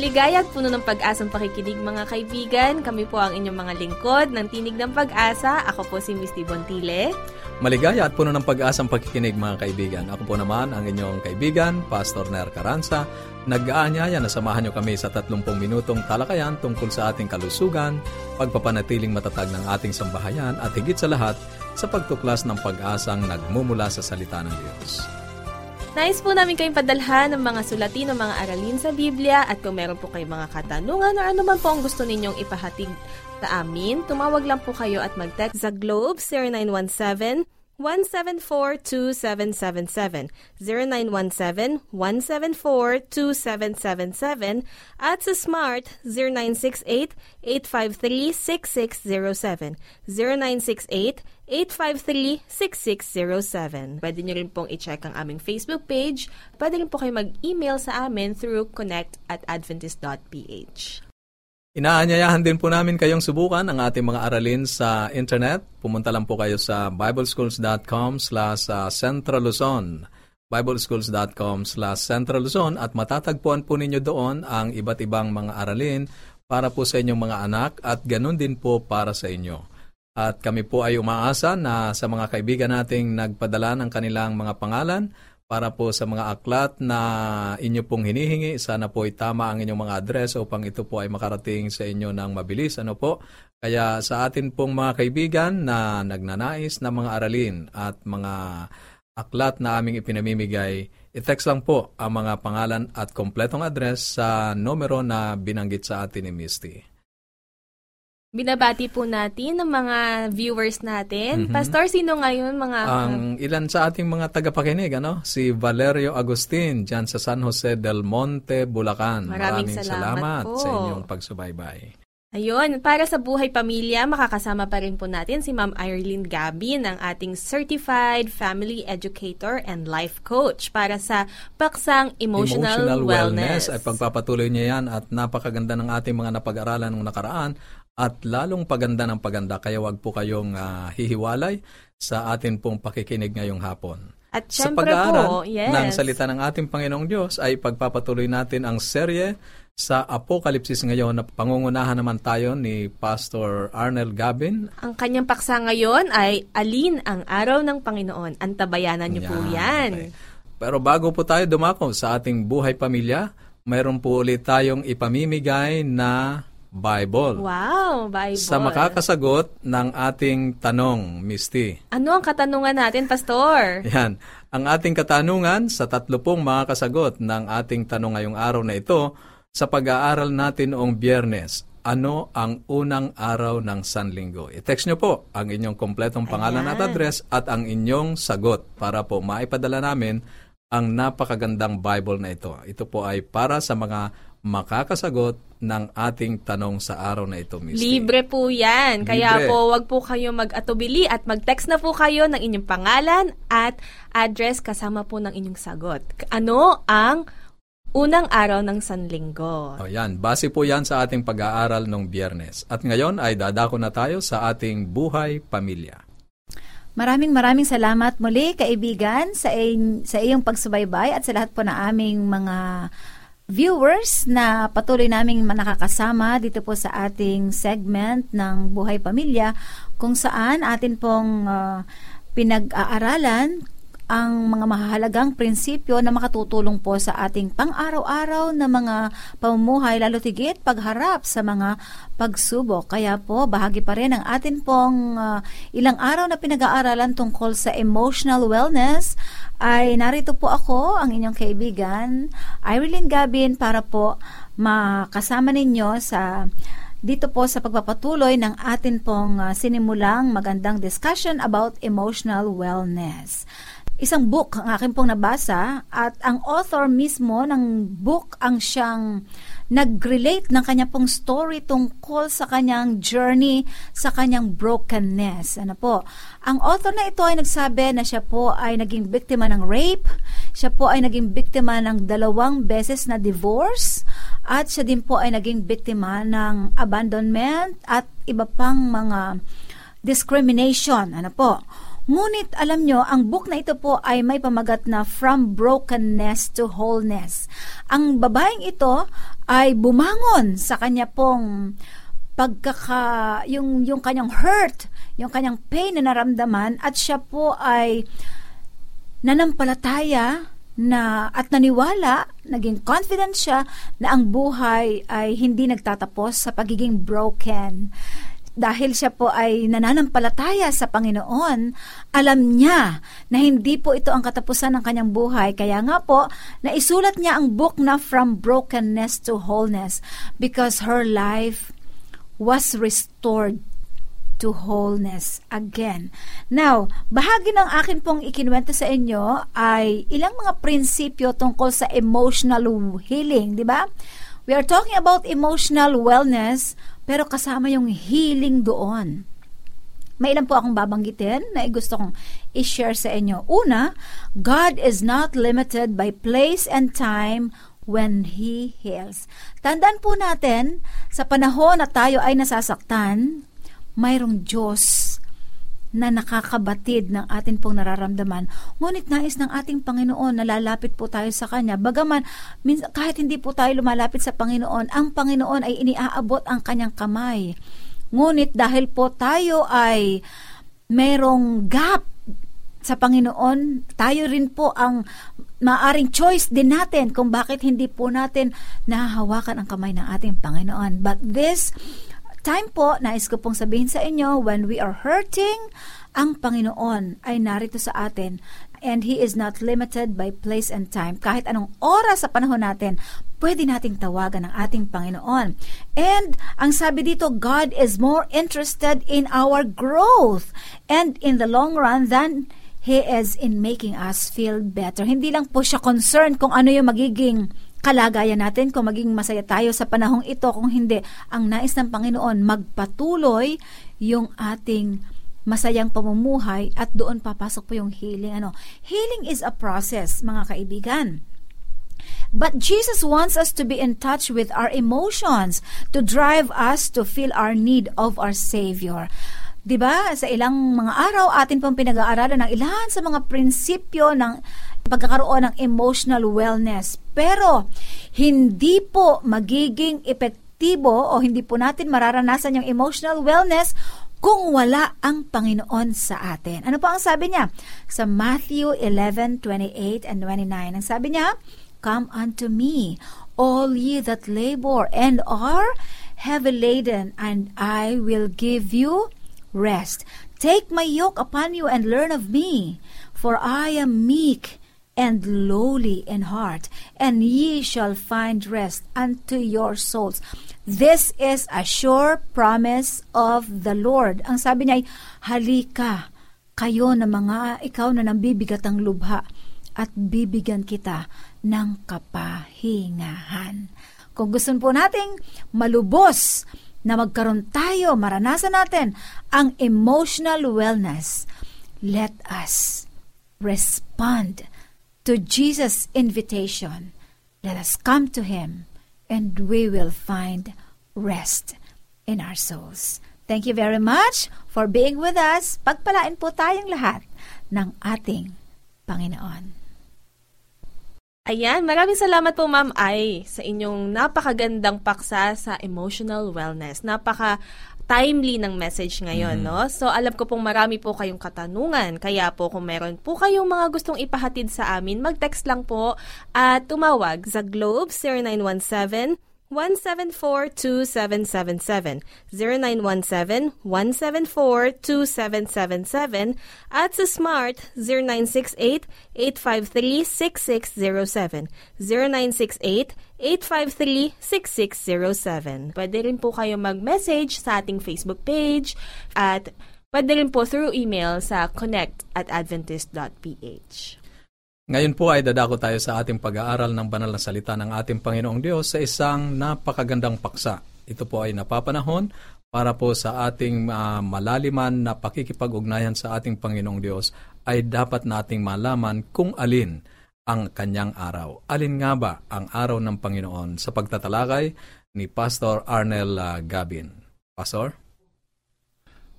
Maligaya at puno ng pag-asang pakikinig mga kaibigan. Kami po ang inyong mga lingkod ng Tinig ng Pag-asa. Ako po si Misty Bontile. Maligaya at puno ng pag-asang pakikinig mga kaibigan. Ako po naman ang inyong kaibigan, Pastor Ner Caranza. Nag-aanyaya na samahan niyo kami sa 30 minutong talakayan tungkol sa ating kalusugan, pagpapanatiling matatag ng ating sambahayan at higit sa lahat sa pagtuklas ng pag-asang nagmumula sa salita ng Diyos. Nais po namin kayong padalhan ng mga sulatin o mga aralin sa Biblia at kung meron po kayong mga katanungan o ano man po ang gusto ninyong ipahatid sa amin, tumawag lang po kayo at mag-text sa Globe 0917 174-2777, 0917-174-2777, at sa Smart 0968-853-6607, 0968-853-6607. Pwede nyo rin pong i-check ang aming Facebook page. Pwede rin po kayo mag-email sa amin through connect at adventist.ph. Inaanyayahan din po namin kayong subukan ang ating mga aralin sa internet. Pumunta lang po kayo sa bibleschools.com slash uh, centraluzon bibleschools.com slash centraluzon at matatagpuan po ninyo doon ang iba't ibang mga aralin para po sa inyong mga anak at ganun din po para sa inyo. At kami po ay umaasa na sa mga kaibigan nating nagpadala ng kanilang mga pangalan, para po sa mga aklat na inyo pong hinihingi. Sana po ay tama ang inyong mga address upang ito po ay makarating sa inyo ng mabilis. Ano po? Kaya sa atin pong mga kaibigan na nagnanais na mga aralin at mga aklat na aming ipinamimigay, i-text lang po ang mga pangalan at kompletong address sa numero na binanggit sa atin ni Misty. Binabati po natin ng mga viewers natin. Mm-hmm. Pastor, sino ngayon mga... Ang ilan sa ating mga tagapakinig, ano? Si Valerio Agustin, dyan sa San Jose del Monte, Bulacan. Maraming, Maraming salamat, salamat po. sa inyong pagsubaybay. Ayun, para sa buhay pamilya, makakasama pa rin po natin si Ma'am Irene Gabin, ang ating Certified Family Educator and Life Coach para sa paksang emotional, emotional wellness. wellness. Ay pagpapatuloy niya yan at napakaganda ng ating mga napag-aralan ng nakaraan at lalong paganda ng paganda kaya wag po kayong uh, hihiwalay sa atin pong pakikinig ngayong hapon. At sa pag-aaral yes. ng salita ng ating Panginoong Diyos ay pagpapatuloy natin ang serye sa Apokalipsis ngayon na pangungunahan naman tayo ni Pastor Arnel Gabin. Ang kanyang paksa ngayon ay Alin ang Araw ng Panginoon. Antabayanan niyo yan. po yan. Okay. Pero bago po tayo dumako sa ating buhay pamilya, mayroon po ulit tayong ipamimigay na Bible. Wow, Bible. Sa makakasagot ng ating tanong, Misty. Ano ang katanungan natin, Pastor? Yan. Ang ating katanungan sa tatlo pong makakasagot ng ating tanong ngayong araw na ito sa pag-aaral natin noong biyernes. Ano ang unang araw ng Sanlinggo? I-text nyo po ang inyong kompletong pangalan Ayan. at address at ang inyong sagot para po maipadala namin ang napakagandang Bible na ito. Ito po ay para sa mga makakasagot ng ating tanong sa araw na ito, Misty. Libre po yan. Libre. Kaya po, wag po kayo mag-atubili at mag-text na po kayo ng inyong pangalan at address kasama po ng inyong sagot. Ano ang unang araw ng Sanlinggo? O yan, base po yan sa ating pag-aaral ng biyernes. At ngayon ay dadako na tayo sa ating buhay pamilya. Maraming maraming salamat muli kaibigan sa, in, sa iyong pagsubaybay at sa lahat po na aming mga viewers na patuloy naming nakakasama dito po sa ating segment ng Buhay Pamilya kung saan atin pong uh, pinag-aaralan ang mga mahalagang prinsipyo na makatutulong po sa ating pang-araw-araw na mga pamumuhay lalo tigit pagharap sa mga pagsubok. Kaya po bahagi pa rin ang atin pong uh, ilang araw na pinag-aaralan tungkol sa emotional wellness ay narito po ako, ang inyong kaibigan, Irene Gabin para po makasama ninyo sa dito po sa pagpapatuloy ng atin pong uh, sinimulang magandang discussion about emotional wellness. Isang book ang akin pong nabasa at ang author mismo ng book ang siyang nag-relate ng kanya pong story tungkol sa kanyang journey sa kanyang brokenness. Ano po? Ang author na ito ay nagsabi na siya po ay naging biktima ng rape, siya po ay naging biktima ng dalawang beses na divorce, at siya din po ay naging biktima ng abandonment at iba pang mga discrimination. Ano po? Ngunit alam nyo, ang book na ito po ay may pamagat na From Brokenness to Wholeness. Ang babaeng ito ay bumangon sa kanya pong pagkaka yung yung kanyang hurt, yung kanyang pain na naramdaman at siya po ay nanampalataya na at naniwala, naging confident siya na ang buhay ay hindi nagtatapos sa pagiging broken dahil siya po ay nananampalataya sa Panginoon, alam niya na hindi po ito ang katapusan ng kanyang buhay. Kaya nga po, naisulat niya ang book na From Brokenness to Wholeness because her life was restored to wholeness again. Now, bahagi ng akin pong ikinwento sa inyo ay ilang mga prinsipyo tungkol sa emotional healing, di ba? We are talking about emotional wellness pero kasama yung healing doon. May ilan po akong babanggitin na gusto kong i-share sa inyo. Una, God is not limited by place and time when He heals. Tandaan po natin, sa panahon na tayo ay nasasaktan, mayroong Diyos na nakakabatid ng atin pong nararamdaman. Ngunit nais ng ating Panginoon na lalapit po tayo sa Kanya. Bagaman, kahit hindi po tayo lumalapit sa Panginoon, ang Panginoon ay iniaabot ang Kanyang kamay. Ngunit dahil po tayo ay merong gap sa Panginoon, tayo rin po ang maaring choice din natin kung bakit hindi po natin nahahawakan ang kamay ng ating Panginoon. But this time po, nais ko pong sabihin sa inyo, when we are hurting, ang Panginoon ay narito sa atin and He is not limited by place and time. Kahit anong oras sa panahon natin, pwede nating tawagan ang ating Panginoon. And ang sabi dito, God is more interested in our growth and in the long run than He is in making us feel better. Hindi lang po siya concerned kung ano yung magiging kalagayan natin kung maging masaya tayo sa panahong ito. Kung hindi ang nais ng Panginoon magpatuloy yung ating masayang pamumuhay at doon papasok po yung healing. Ano? Healing is a process mga kaibigan. But Jesus wants us to be in touch with our emotions to drive us to feel our need of our Savior. 'Di ba? Sa ilang mga araw atin pong pinag-aaralan ng ilan sa mga prinsipyo ng pagkakaroon ng emotional wellness. Pero, hindi po magiging epektibo o hindi po natin mararanasan yung emotional wellness kung wala ang Panginoon sa atin. Ano po ang sabi niya? Sa Matthew 11:28 and 29. Ang sabi niya, Come unto me, all ye that labor and are heavy laden, and I will give you rest. Take my yoke upon you and learn of me, for I am meek and lowly in heart, and ye shall find rest unto your souls. This is a sure promise of the Lord. Ang sabi niya ay, halika, kayo na mga ikaw na nambibigat ang lubha at bibigyan kita ng kapahingahan. Kung gusto po nating malubos na magkaroon tayo, maranasan natin ang emotional wellness, let us respond to Jesus' invitation, let us come to Him and we will find rest in our souls. Thank you very much for being with us. Pagpalain po tayong lahat ng ating Panginoon. Ayan, maraming salamat po Ma'am Ay sa inyong napakagandang paksa sa emotional wellness. Napaka timely ng message ngayon, mm-hmm. no? So, alam ko pong marami po kayong katanungan. Kaya po, kung meron po kayong mga gustong ipahatid sa amin, mag-text lang po at tumawag sa Globe 0917 174-2777, 0917-174-2777, at sa Smart 0968-853-6607, 0968-853-6607. Pwede rin po kayo mag-message sa ating Facebook page at Pwede rin po through email sa connect at adventist.ph. Ngayon po ay dadako tayo sa ating pag-aaral ng banal na salita ng ating Panginoong Diyos sa isang napakagandang paksa. Ito po ay napapanahon para po sa ating uh, malaliman na pakikipag-ugnayan sa ating Panginoong Diyos ay dapat nating malaman kung alin ang kanyang araw. Alin nga ba ang araw ng Panginoon sa pagtatalakay ni Pastor Arnel uh, Gabin? Pastor?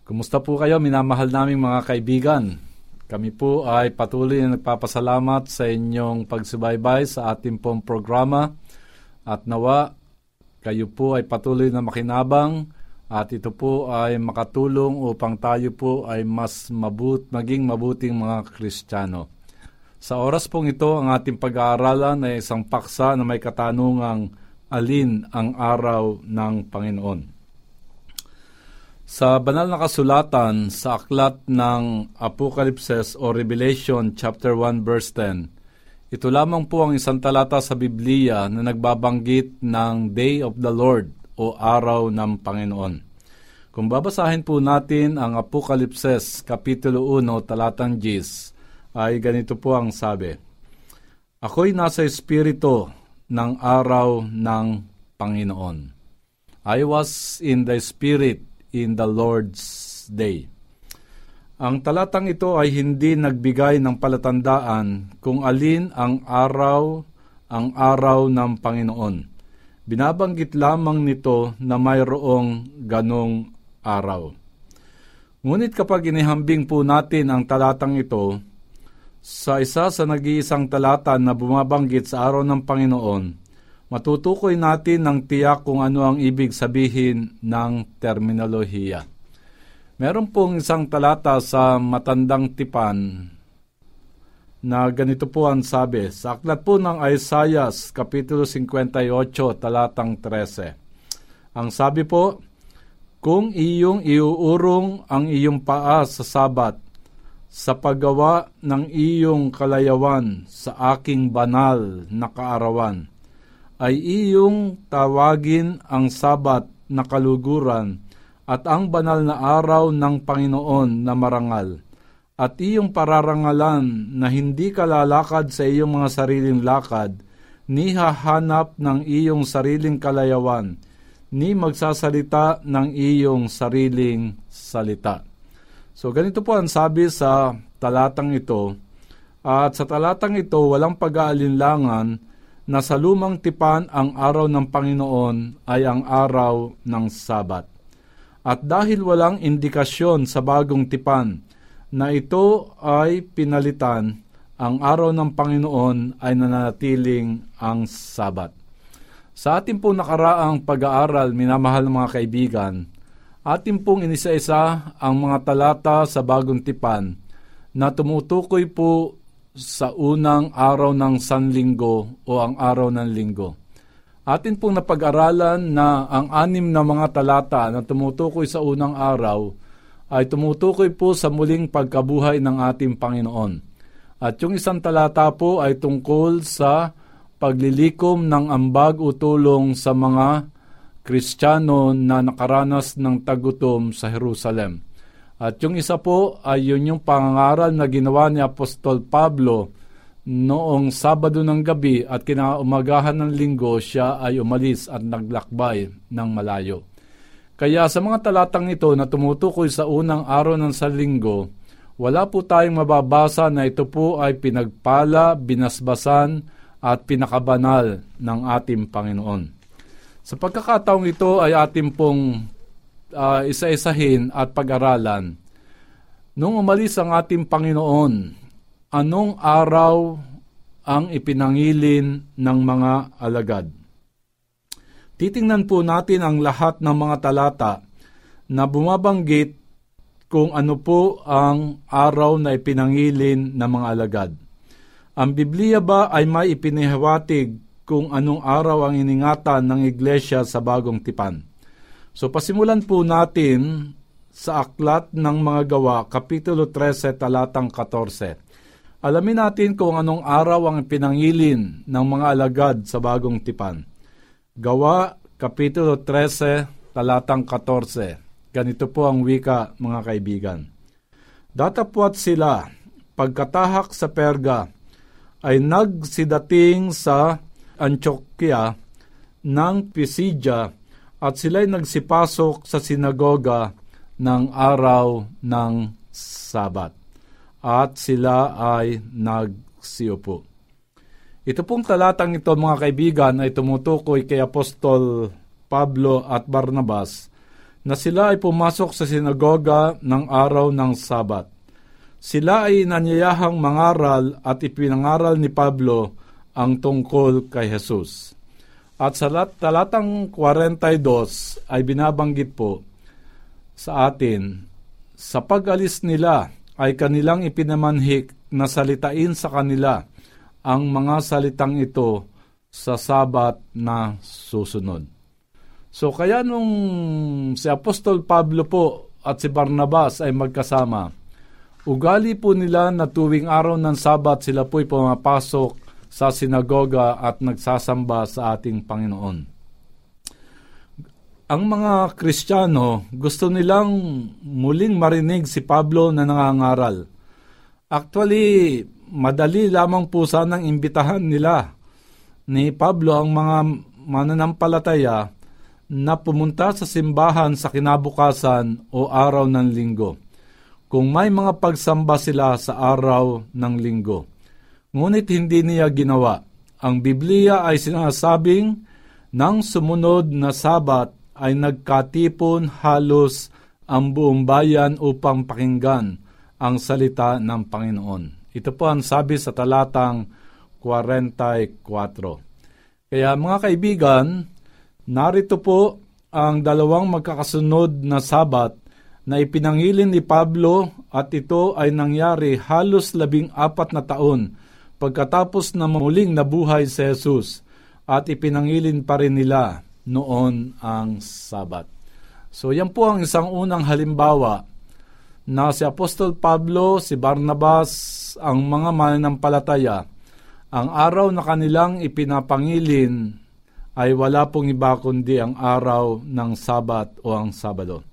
Kumusta po kayo, minamahal naming mga kaibigan? Kami po ay patuloy na nagpapasalamat sa inyong pagsubaybay sa ating pong programa at nawa kayo po ay patuloy na makinabang at ito po ay makatulong upang tayo po ay mas mabut, maging mabuting mga Kristiyano. Sa oras pong ito, ang ating pag-aaralan ay isang paksa na may katanungang alin ang araw ng Panginoon. Sa banal na kasulatan sa aklat ng Apocalypse o Revelation chapter 1 verse 10, ito lamang po ang isang talata sa Biblia na nagbabanggit ng Day of the Lord o Araw ng Panginoon. Kung babasahin po natin ang Apocalypse Kapitulo 1 talatang 10, ay ganito po ang sabi, Ako'y nasa espiritu ng araw ng Panginoon. I was in the spirit in the Lord's Day. Ang talatang ito ay hindi nagbigay ng palatandaan kung alin ang araw ang araw ng Panginoon. Binabanggit lamang nito na mayroong ganong araw. Ngunit kapag inihambing po natin ang talatang ito sa isa sa nag-iisang talata na bumabanggit sa araw ng Panginoon, matutukoy natin ng tiyak kung ano ang ibig sabihin ng terminolohiya. Meron pong isang talata sa Matandang Tipan na ganito po ang sabi. Sa aklat po ng Isaiah, Kapitulo 58, talatang 13. Ang sabi po, Kung iyong iuurong ang iyong paa sa sabat, sa paggawa ng iyong kalayawan sa aking banal na kaarawan, ay iyong tawagin ang sabat na kaluguran at ang banal na araw ng Panginoon na marangal at iyong pararangalan na hindi ka lalakad sa iyong mga sariling lakad, ni hahanap ng iyong sariling kalayawan, ni magsasalita ng iyong sariling salita. So ganito po ang sabi sa talatang ito, at sa talatang ito walang pag-aalinlangan na sa lumang tipan ang araw ng Panginoon ay ang araw ng Sabat. At dahil walang indikasyon sa bagong tipan na ito ay pinalitan, ang araw ng Panginoon ay nananatiling ang Sabat. Sa ating pong nakaraang pag-aaral, minamahal mga kaibigan, ating pong inisa-isa ang mga talata sa bagong tipan na tumutukoy po sa unang araw ng Sanlinggo o ang araw ng Linggo. Atin pong napag-aralan na ang anim na mga talata na tumutukoy sa unang araw ay tumutukoy po sa muling pagkabuhay ng ating Panginoon. At yung isang talata po ay tungkol sa paglilikom ng ambag o tulong sa mga Kristiyano na nakaranas ng tagutom sa Jerusalem. At yung isa po ay yun yung pangangaral na ginawa ni Apostol Pablo noong Sabado ng gabi at kinaumagahan ng linggo siya ay umalis at naglakbay ng malayo. Kaya sa mga talatang ito na tumutukoy sa unang araw ng salinggo, wala po tayong mababasa na ito po ay pinagpala, binasbasan at pinakabanal ng ating Panginoon. Sa pagkakataong ito ay ating pong uh, isa-isahin at pag-aralan. Nung umalis ang ating Panginoon, anong araw ang ipinangilin ng mga alagad? Titingnan po natin ang lahat ng mga talata na bumabanggit kung ano po ang araw na ipinangilin ng mga alagad. Ang Biblia ba ay may ipinihawatig kung anong araw ang iningatan ng iglesia sa bagong tipan? So pasimulan po natin sa aklat ng mga gawa, Kapitulo 13, talatang 14. Alamin natin kung anong araw ang pinangilin ng mga alagad sa bagong tipan. Gawa, Kapitulo 13, talatang 14. Ganito po ang wika, mga kaibigan. Datapwat sila, pagkatahak sa Perga, ay nagsidating sa Antioquia ng Pisidia at sila'y nagsipasok sa sinagoga ng araw ng Sabat. At sila ay nagsiupo. Ito pong talatang ito mga kaibigan ay tumutukoy kay Apostol Pablo at Barnabas na sila ay pumasok sa sinagoga ng araw ng Sabat. Sila ay nanyayahang mangaral at ipinangaral ni Pablo ang tungkol kay Jesus. At sa talatang 42 ay binabanggit po sa atin, sa pag-alis nila ay kanilang ipinamanhik na salitain sa kanila ang mga salitang ito sa sabat na susunod. So kaya nung si Apostol Pablo po at si Barnabas ay magkasama, ugali po nila na tuwing araw ng sabat sila po'y pumapasok sa sinagoga at nagsasamba sa ating Panginoon ang mga Kristiyano gusto nilang muling marinig si Pablo na nangangaral. Actually, madali lamang po sanang imbitahan nila ni Pablo ang mga mananampalataya na pumunta sa simbahan sa kinabukasan o araw ng linggo kung may mga pagsamba sila sa araw ng linggo. Ngunit hindi niya ginawa. Ang Biblia ay sinasabing nang sumunod na sabat ay nagkatipon halos ang buong bayan upang pakinggan ang salita ng Panginoon. Ito po ang sabi sa talatang 44. Kaya mga kaibigan, narito po ang dalawang magkakasunod na sabat na ipinangilin ni Pablo at ito ay nangyari halos labing apat na taon pagkatapos na muling nabuhay si Jesus at ipinangilin pa rin nila noon ang Sabat. So yan po ang isang unang halimbawa na si Apostol Pablo, si Barnabas, ang mga mananampalataya, ang araw na kanilang ipinapangilin ay wala pong iba kundi ang araw ng Sabat o ang Sabado.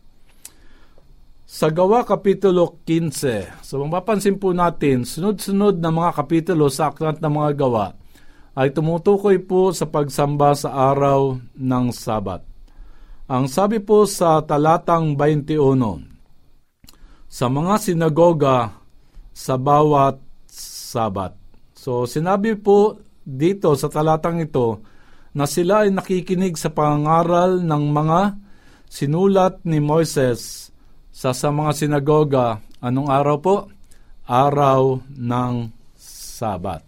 Sa Gawa Kapitulo 15, so mapapansin po natin, sunod-sunod na mga kapitulo sa Aklat ng mga Gawa, ay tumutukoy po sa pagsamba sa araw ng Sabat. Ang sabi po sa talatang 21, sa mga sinagoga sa bawat Sabat. So sinabi po dito sa talatang ito na sila ay nakikinig sa pangaral ng mga sinulat ni Moises sa, sa mga sinagoga. Anong araw po? Araw ng Sabat.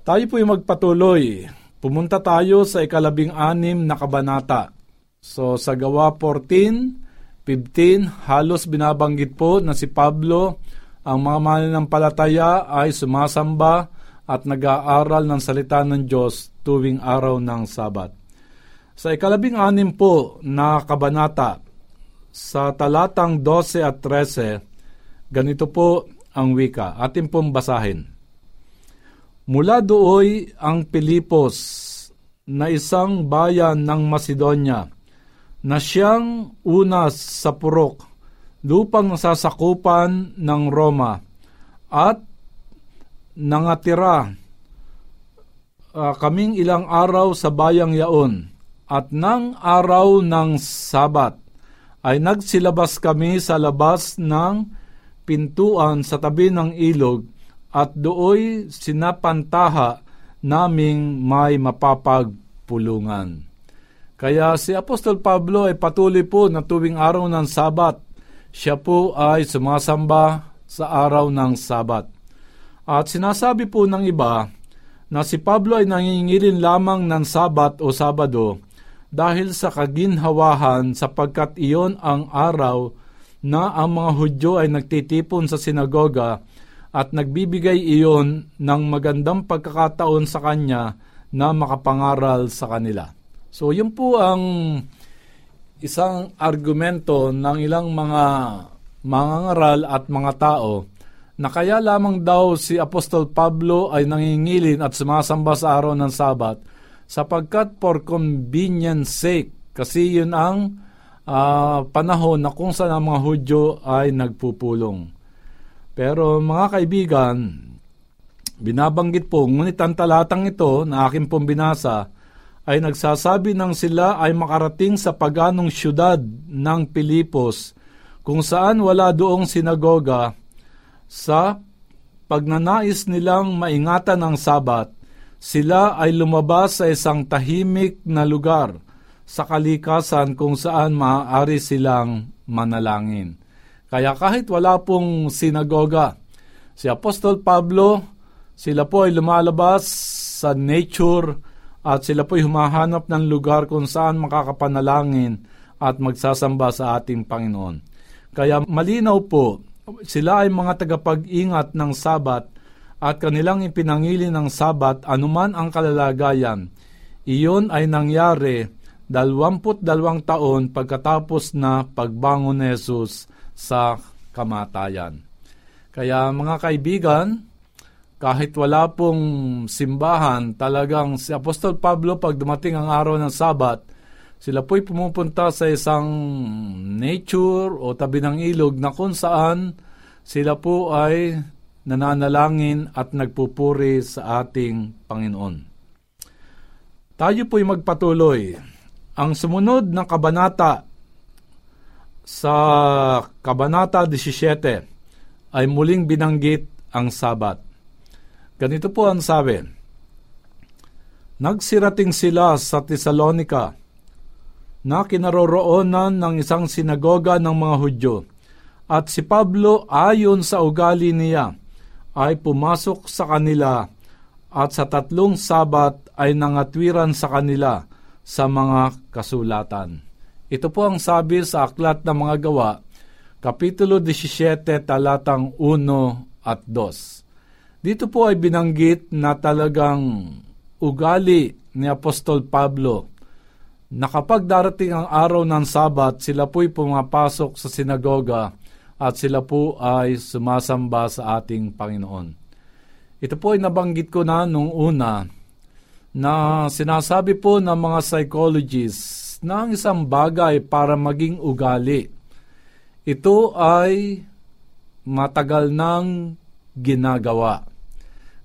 Tayo po'y magpatuloy. Pumunta tayo sa ikalabing anim na kabanata. So sa gawa 14, 15, halos binabanggit po na si Pablo ang mga mananampalataya ay sumasamba at nag-aaral ng salita ng Diyos tuwing araw ng Sabat. Sa ikalabing anim po na kabanata, sa talatang 12 at 13, ganito po ang wika. Atin pong basahin. Mula dooy ang Pilipos na isang bayan ng Macedonia na siyang una sa purok, lupang nasasakupan ng Roma at nangatira uh, kaming ilang araw sa bayang yaon at nang araw ng Sabat ay nagsilabas kami sa labas ng pintuan sa tabi ng ilog at dooy sinapantaha naming may mapapagpulungan. Kaya si Apostol Pablo ay patuloy po na tuwing araw ng Sabat, siya po ay sumasamba sa araw ng Sabat. At sinasabi po ng iba na si Pablo ay nangingilin lamang ng Sabat o Sabado dahil sa kaginhawahan sapagkat iyon ang araw na ang mga Hudyo ay nagtitipon sa sinagoga at nagbibigay iyon ng magandang pagkakataon sa kanya na makapangaral sa kanila. So yun po ang isang argumento ng ilang mga mangangaral at mga tao na kaya lamang daw si Apostol Pablo ay nangingilin at sumasamba sa araw ng Sabat sapagkat for convenience sake kasi yun ang uh, panahon na kung saan ang mga Hudyo ay nagpupulong. Pero mga kaibigan, binabanggit po, ngunit ang talatang ito na aking pong binasa ay nagsasabi ng sila ay makarating sa paganong syudad ng Pilipos kung saan wala doong sinagoga sa pagnanais nilang maingatan ang sabat, sila ay lumabas sa isang tahimik na lugar sa kalikasan kung saan maaari silang manalangin. Kaya kahit wala pong sinagoga, si Apostol Pablo, sila po ay lumalabas sa nature at sila po ay humahanap ng lugar kung saan makakapanalangin at magsasamba sa ating Panginoon. Kaya malinaw po, sila ay mga tagapag-ingat ng sabat at kanilang ipinangili ng sabat anuman ang kalalagayan. Iyon ay nangyari dalawamput dalawang taon pagkatapos na pagbangon ni Jesus sa kamatayan. Kaya mga kaibigan, kahit wala pong simbahan, talagang si Apostol Pablo pag dumating ang araw ng Sabat, sila po'y pumupunta sa isang nature o tabi ng ilog na kung saan sila po ay nananalangin at nagpupuri sa ating Panginoon. Tayo po'y magpatuloy. Ang sumunod na kabanata sa Kabanata 17 ay muling binanggit ang Sabat. Ganito po ang sabi, Nagsirating sila sa Tesalonika na kinaroroonan ng isang sinagoga ng mga Hudyo at si Pablo ayon sa ugali niya ay pumasok sa kanila at sa tatlong sabat ay nangatwiran sa kanila sa mga kasulatan. Ito po ang sabi sa Aklat ng Mga Gawa, Kapitulo 17, talatang 1 at 2. Dito po ay binanggit na talagang ugali ni Apostol Pablo na kapag darating ang araw ng Sabat, sila po'y pumapasok sa sinagoga at sila po ay sumasamba sa ating Panginoon. Ito po ay nabanggit ko na nung una na sinasabi po ng mga psychologists na ang isang bagay para maging ugali. Ito ay matagal nang ginagawa.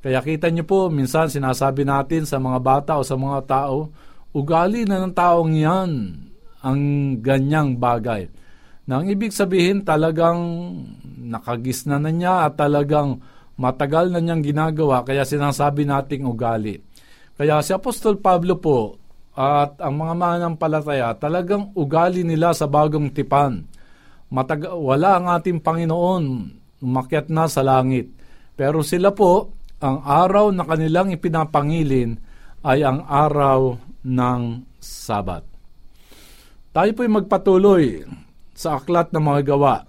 Kaya kita niyo po, minsan sinasabi natin sa mga bata o sa mga tao, ugali na ng taong yan ang ganyang bagay. Na ang ibig sabihin talagang nakagisna na niya at talagang matagal na niyang ginagawa kaya sinasabi nating ugali. Kaya si Apostol Pablo po at ang mga mananampalataya talagang ugali nila sa bagong tipan. Matag- wala ang ating Panginoon umakyat na sa langit. Pero sila po ang araw na kanilang ipinapangilin ay ang araw ng Sabat. Tayo po'y magpatuloy sa Aklat ng Mga Gawa,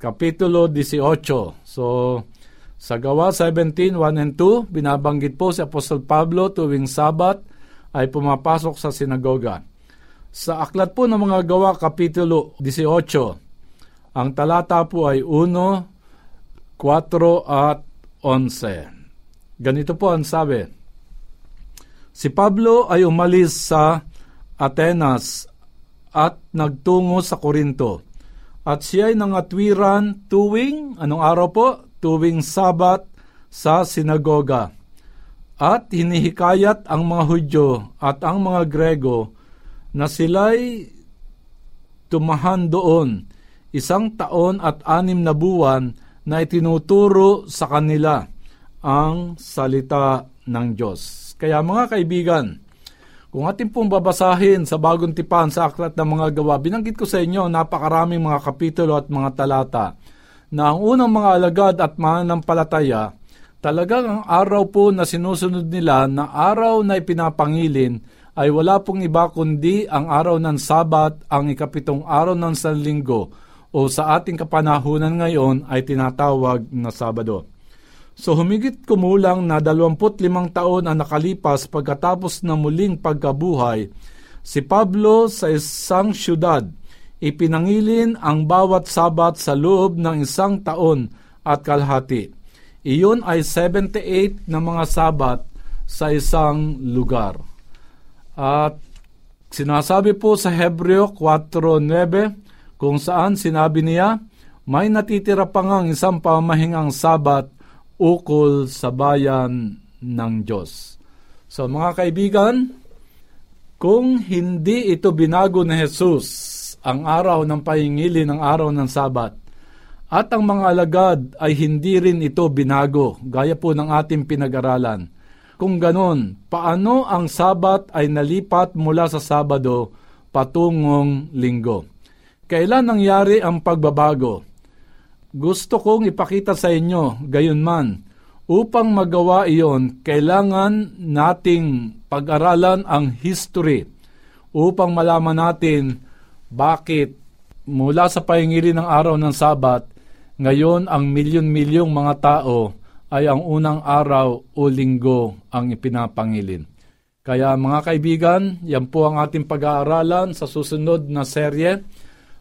Kapitulo 18. So, sa Gawa 17, 1 and 2, binabanggit po si Apostol Pablo tuwing Sabat ay pumapasok sa sinagoga. Sa Aklat po ng Mga Gawa, Kapitulo 18, ang talata po ay 1, 4 at 11. Ganito po ang sabi. Si Pablo ay umalis sa Atenas at nagtungo sa Korinto. At siya ay nangatwiran tuwing, anong araw po? Tuwing Sabat sa sinagoga. At hinihikayat ang mga Hudyo at ang mga Grego na sila'y tumahan doon isang taon at anim na buwan na itinuturo sa kanila ang salita ng Diyos. Kaya mga kaibigan, kung ating pong babasahin sa bagong tipan sa aklat ng mga gawa, binanggit ko sa inyo napakaraming mga kapitulo at mga talata na ang unang mga alagad at mananampalataya, talagang ang araw po na sinusunod nila na araw na ipinapangilin ay wala pong iba kundi ang araw ng Sabat, ang ikapitong araw ng Sanlinggo, o sa ating kapanahunan ngayon ay tinatawag na Sabado. So humigit kumulang na 25 taon ang nakalipas pagkatapos na muling pagkabuhay, si Pablo sa isang syudad ipinangilin ang bawat sabat sa loob ng isang taon at kalahati. Iyon ay 78 na mga sabat sa isang lugar. At Sinasabi po sa Hebreo 4.9 kung saan sinabi niya, may natitira pa ngang isang pamahingang sabat ukol sa bayan ng Diyos. So mga kaibigan, kung hindi ito binago ni Jesus ang araw ng pahingili ng araw ng sabat, at ang mga alagad ay hindi rin ito binago, gaya po ng ating pinag-aralan, kung ganon, paano ang Sabat ay nalipat mula sa Sabado patungong Linggo? Kailan nangyari ang pagbabago? Gusto kong ipakita sa inyo, gayon man, upang magawa iyon, kailangan nating pag-aralan ang history upang malaman natin bakit mula sa pahingili ng araw ng Sabat, ngayon ang milyon-milyong mga tao ay ang unang araw o linggo ang ipinapangilin. Kaya mga kaibigan, yan po ang ating pag-aaralan sa susunod na serye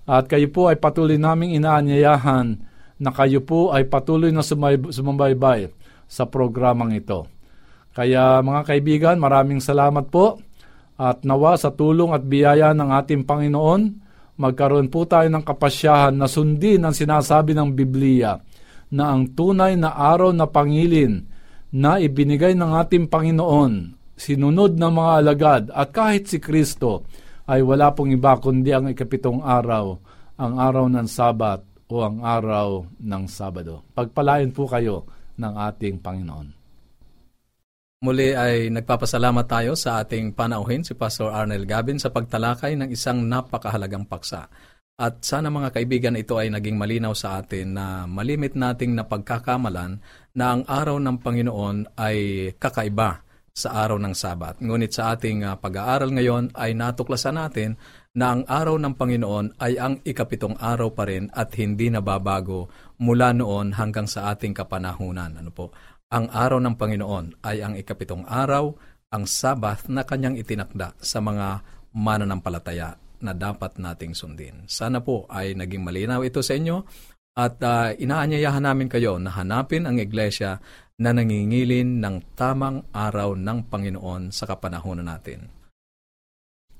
at kayo po ay patuloy naming inaanyayahan na kayo po ay patuloy na sumambaybay sa programang ito. Kaya mga kaibigan, maraming salamat po at nawa sa tulong at biyaya ng ating Panginoon, magkaroon po tayo ng kapasyahan na sundin ang sinasabi ng Biblia na ang tunay na araw na pangilin na ibinigay ng ating Panginoon, sinunod ng mga alagad at kahit si Kristo ay wala pong iba kundi ang ikapitong araw, ang araw ng Sabat o ang araw ng Sabado. Pagpalain po kayo ng ating Panginoon. Muli ay nagpapasalamat tayo sa ating panauhin si Pastor Arnel Gabin sa pagtalakay ng isang napakahalagang paksa at sana mga kaibigan ito ay naging malinaw sa atin na malimit nating napagkakamalan na ang araw ng Panginoon ay kakaiba sa araw ng Sabat. Ngunit sa ating uh, pag-aaral ngayon ay natuklasan natin na ang araw ng Panginoon ay ang ikapitong araw pa rin at hindi nababago mula noon hanggang sa ating kapanahunan. Ano po? Ang araw ng Panginoon ay ang ikapitong araw, ang Sabat na kanyang itinakda sa mga mananampalataya na dapat nating sundin. Sana po ay naging malinaw ito sa inyo at uh, inaanyayahan namin kayo na hanapin ang iglesia na nangingilin ng tamang araw ng Panginoon sa kapanahonan natin.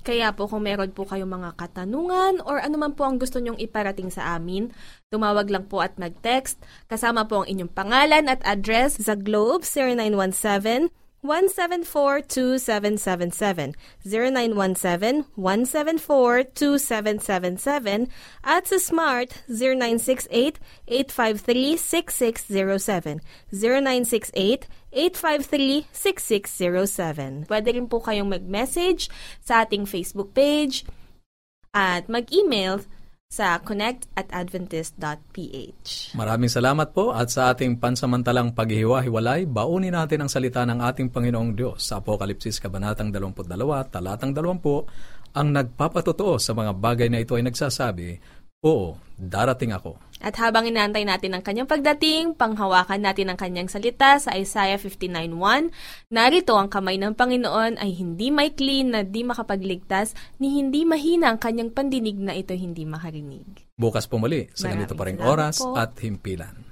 Kaya po kung meron po kayong mga katanungan or ano man po ang gusto nyong iparating sa amin, tumawag lang po at mag-text. Kasama po ang inyong pangalan at address sa Globe 0917 174-2777, 0917-174-2777, at sa Smart 0968-853-6607, 0968-853-6607. Pwede rin po kayong mag-message sa ating Facebook page at mag-email sa connect at adventist.ph. Maraming salamat po at sa ating pansamantalang paghihiwa-hiwalay, baunin natin ang salita ng ating Panginoong Diyos sa Apokalipsis Kabanatang 22, Talatang 20, ang nagpapatotoo sa mga bagay na ito ay nagsasabi, Oo, darating ako. At habang inaantay natin ang kanyang pagdating, panghawakan natin ang kanyang salita sa Isaiah 59.1, narito ang kamay ng Panginoon ay hindi may clean na di makapagligtas, ni hindi mahina ang kanyang pandinig na ito hindi makarinig. Bukas po muli sa ganito pa ring oras po. at himpilan.